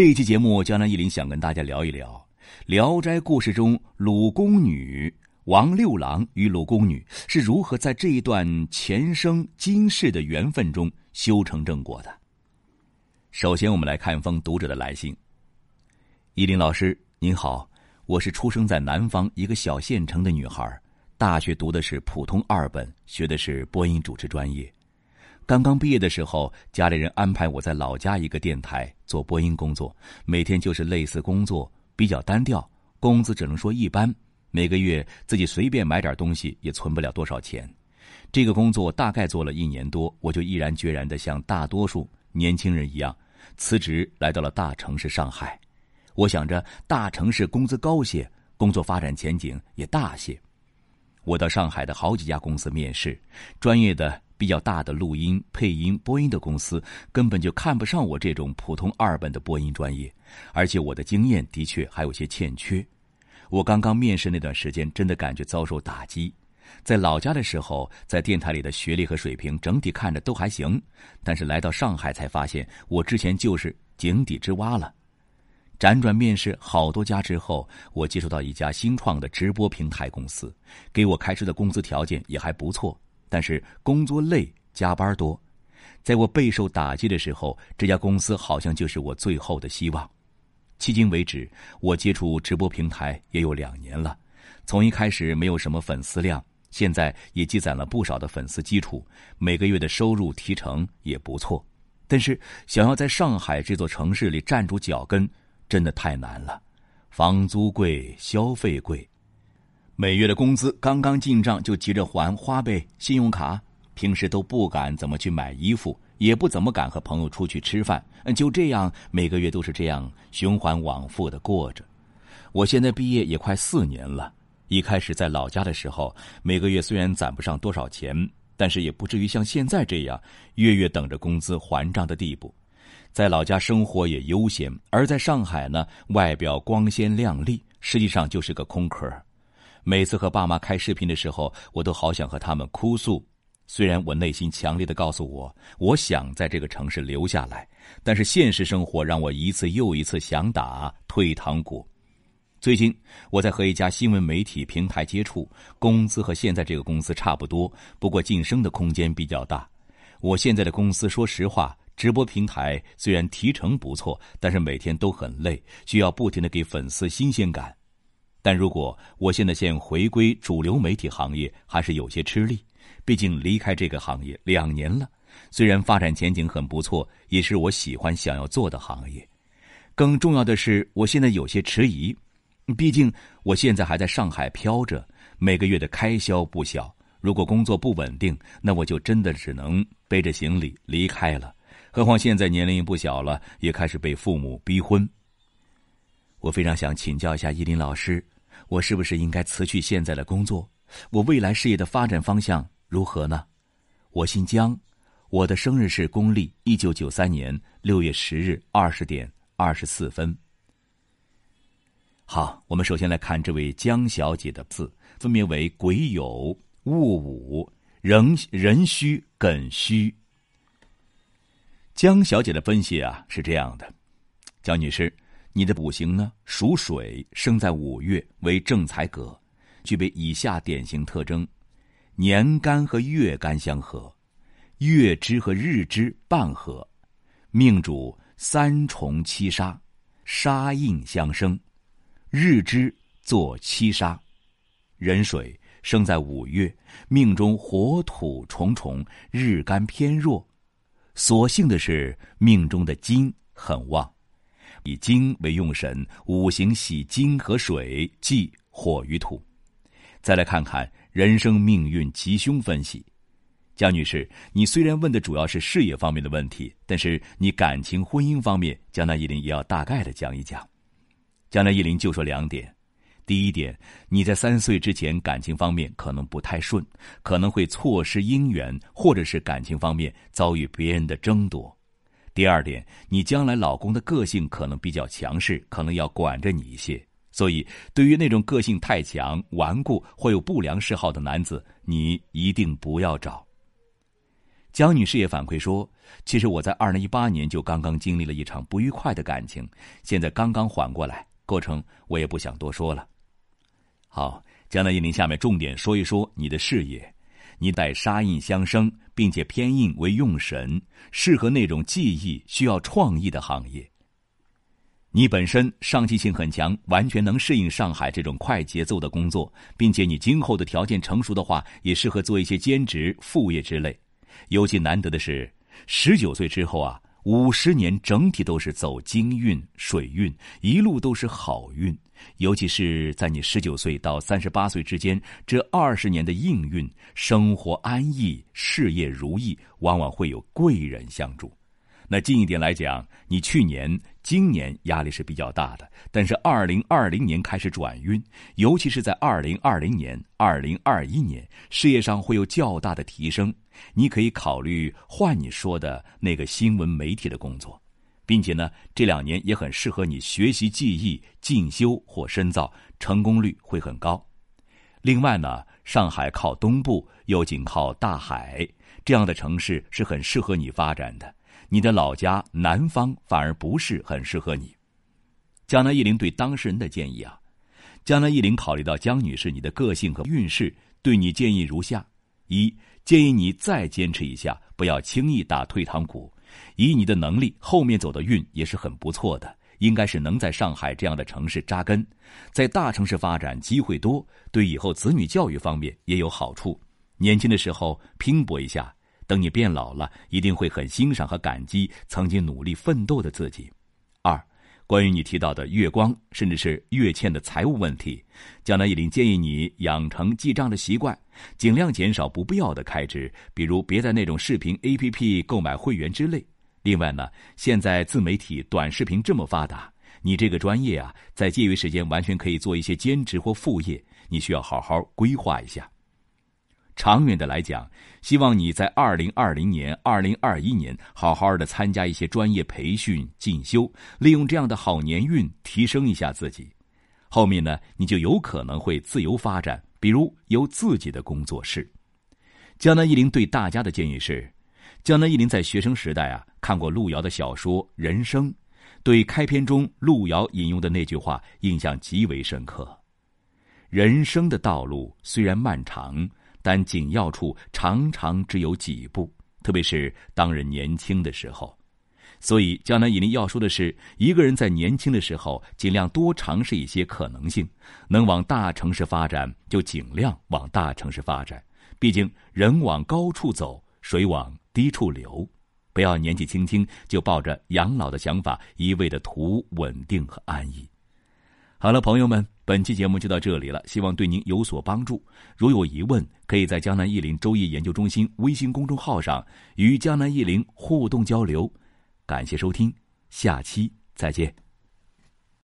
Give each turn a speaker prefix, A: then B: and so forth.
A: 这一期节目，江南一林想跟大家聊一聊《聊斋故事》中鲁宫女王六郎与鲁宫女是如何在这一段前生今世的缘分中修成正果的。首先，我们来看一封读者的来信。依林老师您好，我是出生在南方一个小县城的女孩，大学读的是普通二本，学的是播音主持专业。刚刚毕业的时候，家里人安排我在老家一个电台做播音工作，每天就是类似工作，比较单调，工资只能说一般，每个月自己随便买点东西也存不了多少钱。这个工作大概做了一年多，我就毅然决然的像大多数年轻人一样辞职，来到了大城市上海。我想着大城市工资高些，工作发展前景也大些。我到上海的好几家公司面试，专业的。比较大的录音、配音、播音的公司根本就看不上我这种普通二本的播音专业，而且我的经验的确还有些欠缺。我刚刚面试那段时间，真的感觉遭受打击。在老家的时候，在电台里的学历和水平整体看着都还行，但是来到上海才发现，我之前就是井底之蛙了。辗转面试好多家之后，我接触到一家新创的直播平台公司，给我开出的工资条件也还不错。但是工作累，加班多，在我备受打击的时候，这家公司好像就是我最后的希望。迄今为止，我接触直播平台也有两年了，从一开始没有什么粉丝量，现在也积攒了不少的粉丝基础，每个月的收入提成也不错。但是想要在上海这座城市里站住脚跟，真的太难了，房租贵，消费贵。每月的工资刚刚进账，就急着还花呗、信用卡，平时都不敢怎么去买衣服，也不怎么敢和朋友出去吃饭。就这样，每个月都是这样循环往复的过着。我现在毕业也快四年了，一开始在老家的时候，每个月虽然攒不上多少钱，但是也不至于像现在这样月月等着工资还账的地步。在老家生活也悠闲，而在上海呢，外表光鲜亮丽，实际上就是个空壳。每次和爸妈开视频的时候，我都好想和他们哭诉。虽然我内心强烈的告诉我，我想在这个城市留下来，但是现实生活让我一次又一次想打退堂鼓。最近我在和一家新闻媒体平台接触，工资和现在这个公司差不多，不过晋升的空间比较大。我现在的公司，说实话，直播平台虽然提成不错，但是每天都很累，需要不停的给粉丝新鲜感。但如果我现在先回归主流媒体行业，还是有些吃力。毕竟离开这个行业两年了，虽然发展前景很不错，也是我喜欢想要做的行业。更重要的是，我现在有些迟疑。毕竟我现在还在上海飘着，每个月的开销不小。如果工作不稳定，那我就真的只能背着行李离开了。何况现在年龄也不小了，也开始被父母逼婚。我非常想请教一下依林老师，我是不是应该辞去现在的工作？我未来事业的发展方向如何呢？我姓江，我的生日是公历一九九三年六月十日二十点二十四分。好，我们首先来看这位江小姐的字，分别为癸酉、戊午、壬壬戌、艮戌。江小姐的分析啊是这样的，江女士。你的五行呢属水，生在五月，为正财格，具备以下典型特征：年干和月干相合，月支和日支半合，命主三重七杀，杀印相生，日支做七杀，壬水生在五月，命中火土重重，日干偏弱，所幸的是命中的金很旺。以金为用神，五行喜金和水，忌火与土。再来看看人生命运吉凶分析。江女士，你虽然问的主要是事业方面的问题，但是你感情婚姻方面，江南一林也要大概的讲一讲。江南一林就说两点：第一点，你在三岁之前感情方面可能不太顺，可能会错失姻缘，或者是感情方面遭遇别人的争夺。第二点，你将来老公的个性可能比较强势，可能要管着你一些，所以对于那种个性太强、顽固或有不良嗜好的男子，你一定不要找。江女士也反馈说：“其实我在二零一八年就刚刚经历了一场不愉快的感情，现在刚刚缓过来，过程我也不想多说了。”好，江南一林下面重点说一说你的事业。你带杀印相生，并且偏硬为用神，适合那种技艺需要创意的行业。你本身上进性很强，完全能适应上海这种快节奏的工作，并且你今后的条件成熟的话，也适合做一些兼职、副业之类。尤其难得的是，十九岁之后啊，五十年整体都是走金运、水运，一路都是好运。尤其是在你十九岁到三十八岁之间这二十年的应运，生活安逸，事业如意，往往会有贵人相助。那近一点来讲，你去年、今年压力是比较大的，但是二零二零年开始转运，尤其是在二零二零年、二零二一年，事业上会有较大的提升。你可以考虑换你说的那个新闻媒体的工作。并且呢，这两年也很适合你学习技艺、进修或深造，成功率会很高。另外呢，上海靠东部，又紧靠大海，这样的城市是很适合你发展的。你的老家南方反而不是很适合你。江南一林对当事人的建议啊，江南一林考虑到江女士你的个性和运势，对你建议如下：一，建议你再坚持一下，不要轻易打退堂鼓。以你的能力，后面走的运也是很不错的，应该是能在上海这样的城市扎根，在大城市发展机会多，对以后子女教育方面也有好处。年轻的时候拼搏一下，等你变老了，一定会很欣赏和感激曾经努力奋斗的自己。二，关于你提到的月光，甚至是月欠的财务问题，江南一林建议你养成记账的习惯。尽量减少不必要的开支，比如别在那种视频 APP 购买会员之类。另外呢，现在自媒体短视频这么发达，你这个专业啊，在业余时间完全可以做一些兼职或副业，你需要好好规划一下。长远的来讲，希望你在二零二零年、二零二一年好好的参加一些专业培训进修，利用这样的好年运提升一下自己。后面呢，你就有可能会自由发展。比如有自己的工作室，江南一林对大家的建议是：江南一林在学生时代啊看过路遥的小说《人生》，对开篇中路遥引用的那句话印象极为深刻。人生的道路虽然漫长，但紧要处常常只有几步，特别是当人年轻的时候。所以，江南引林要说的是，一个人在年轻的时候，尽量多尝试一些可能性。能往大城市发展，就尽量往大城市发展。毕竟，人往高处走，水往低处流。不要年纪轻轻就抱着养老的想法，一味的图稳定和安逸。好了，朋友们，本期节目就到这里了，希望对您有所帮助。如有疑问，可以在江南易林周易研究中心微信公众号上与江南易林互动交流。感谢收听，下期再见。